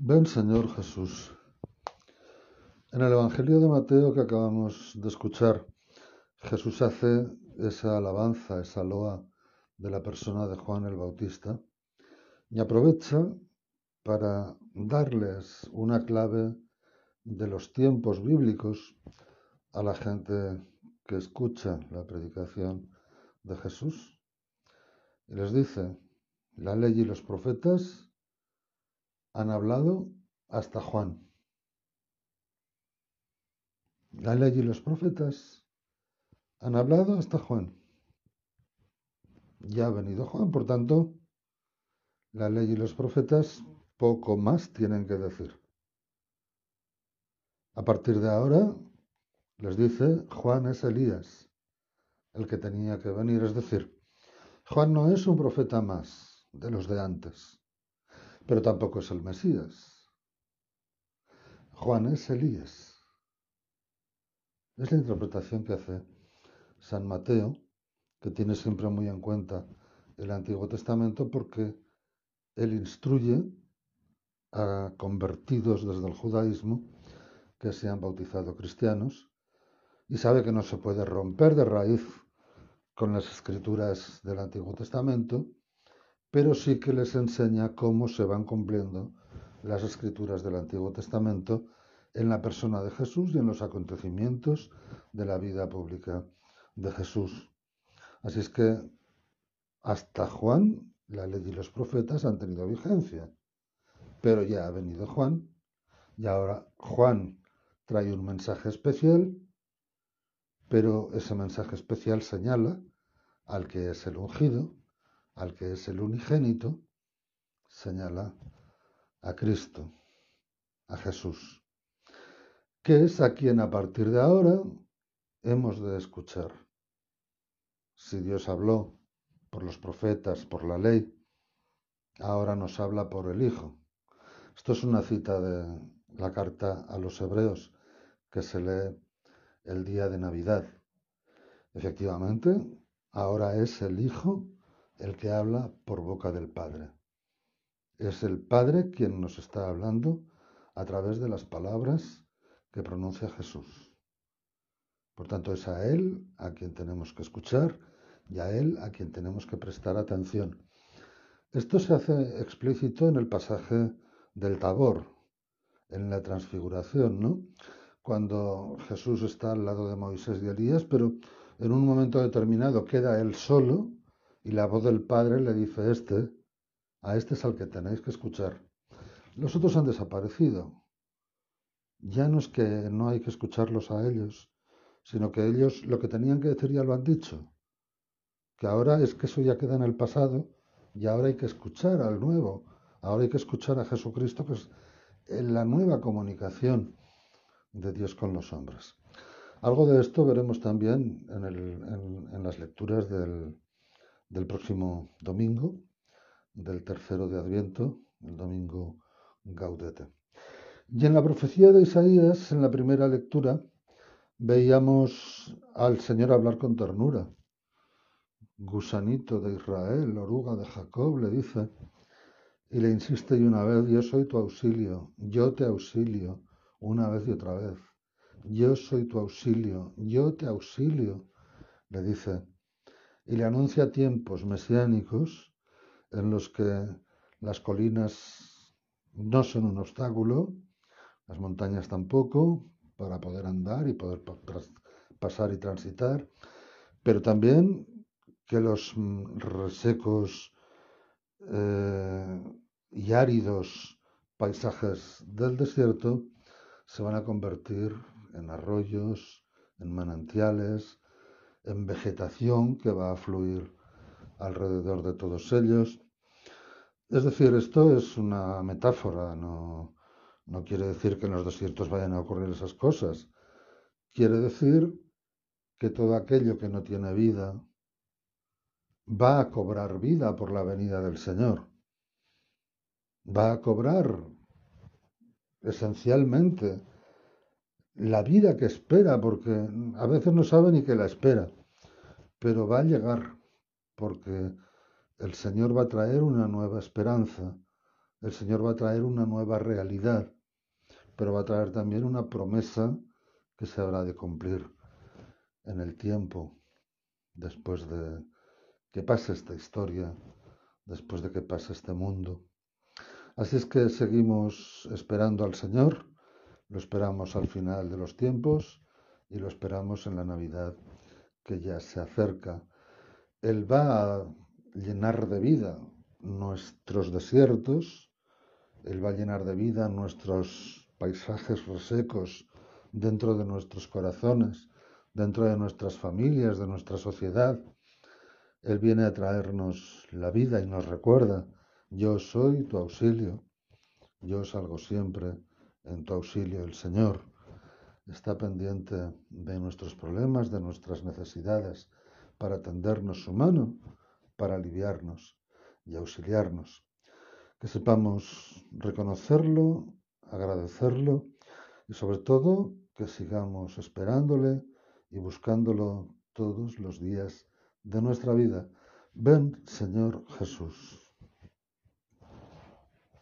Ven Señor Jesús. En el Evangelio de Mateo que acabamos de escuchar, Jesús hace esa alabanza, esa loa de la persona de Juan el Bautista y aprovecha para darles una clave de los tiempos bíblicos a la gente que escucha la predicación de Jesús. Y les dice, la ley y los profetas han hablado hasta Juan. La ley y los profetas han hablado hasta Juan. Ya ha venido Juan, por tanto, la ley y los profetas poco más tienen que decir. A partir de ahora, les dice, Juan es Elías, el que tenía que venir. Es decir, Juan no es un profeta más de los de antes, pero tampoco es el Mesías. Juan es Elías. Es la interpretación que hace San Mateo, que tiene siempre muy en cuenta el Antiguo Testamento porque él instruye a convertidos desde el judaísmo que se han bautizado cristianos y sabe que no se puede romper de raíz con las escrituras del Antiguo Testamento, pero sí que les enseña cómo se van cumpliendo las escrituras del Antiguo Testamento en la persona de Jesús y en los acontecimientos de la vida pública de Jesús. Así es que hasta Juan, la ley y los profetas han tenido vigencia, pero ya ha venido Juan y ahora Juan trae un mensaje especial, pero ese mensaje especial señala al que es el ungido, al que es el unigénito, señala a Cristo, a Jesús que es a quien a partir de ahora hemos de escuchar. Si Dios habló por los profetas, por la ley, ahora nos habla por el Hijo. Esto es una cita de la carta a los hebreos que se lee el día de Navidad. Efectivamente, ahora es el Hijo el que habla por boca del Padre. Es el Padre quien nos está hablando a través de las palabras que pronuncia Jesús. Por tanto, es a Él a quien tenemos que escuchar y a Él a quien tenemos que prestar atención. Esto se hace explícito en el pasaje del Tabor, en la transfiguración, ¿no? Cuando Jesús está al lado de Moisés y Elías, pero en un momento determinado queda él solo y la voz del Padre le dice, este, a este es al que tenéis que escuchar. Los otros han desaparecido, ya no es que no hay que escucharlos a ellos, sino que ellos lo que tenían que decir ya lo han dicho. Que ahora es que eso ya queda en el pasado y ahora hay que escuchar al nuevo. Ahora hay que escuchar a Jesucristo, que es en la nueva comunicación de Dios con los hombres. Algo de esto veremos también en, las lecturas del, del próximo domingo, del tercero de Adviento, el domingo Gaudete. Y en la profecía de Isaías, en la primera lectura, veíamos al Señor hablar con ternura. Gusanito de Israel, oruga de Jacob, le dice, y le insiste y una vez, yo soy tu auxilio, yo te auxilio, una vez y otra vez. Yo soy tu auxilio, yo te auxilio, le dice. Y le anuncia tiempos mesiánicos en los que las colinas no son un obstáculo, las montañas tampoco, para poder andar y poder pasar y transitar, pero también que los mm, resecos eh, y áridos paisajes del desierto se van a convertir en arroyos, en manantiales, en vegetación que va a fluir alrededor de todos ellos. Es decir, esto es una metáfora, no, no quiere decir que en los desiertos vayan a ocurrir esas cosas. Quiere decir que todo aquello que no tiene vida va a cobrar vida por la venida del Señor. Va a cobrar esencialmente la vida que espera, porque a veces no sabe ni que la espera, pero va a llegar, porque el Señor va a traer una nueva esperanza El Señor va a traer una nueva realidad, pero va a traer también una promesa que se habrá de cumplir en el tiempo, después de que pase esta historia, después de que pase este mundo. Así es que seguimos esperando al Señor, lo esperamos al final de los tiempos y lo esperamos en la Navidad que ya se acerca. Él va a llenar de vida nuestros desiertos, Él va a llenar de vida nuestros paisajes resecos dentro de nuestros corazones, dentro de nuestras familias, de nuestra sociedad. Él viene a traernos la vida y nos recuerda, yo soy tu auxilio, yo salgo siempre en tu auxilio. El Señor está pendiente de nuestros problemas, de nuestras necesidades, para tendernos su mano, para aliviarnos y auxiliarnos. Que sepamos reconocerlo, agradecerlo y sobre todo que sigamos esperándole y buscándolo todos los días de nuestra vida. Ven, Señor Jesús.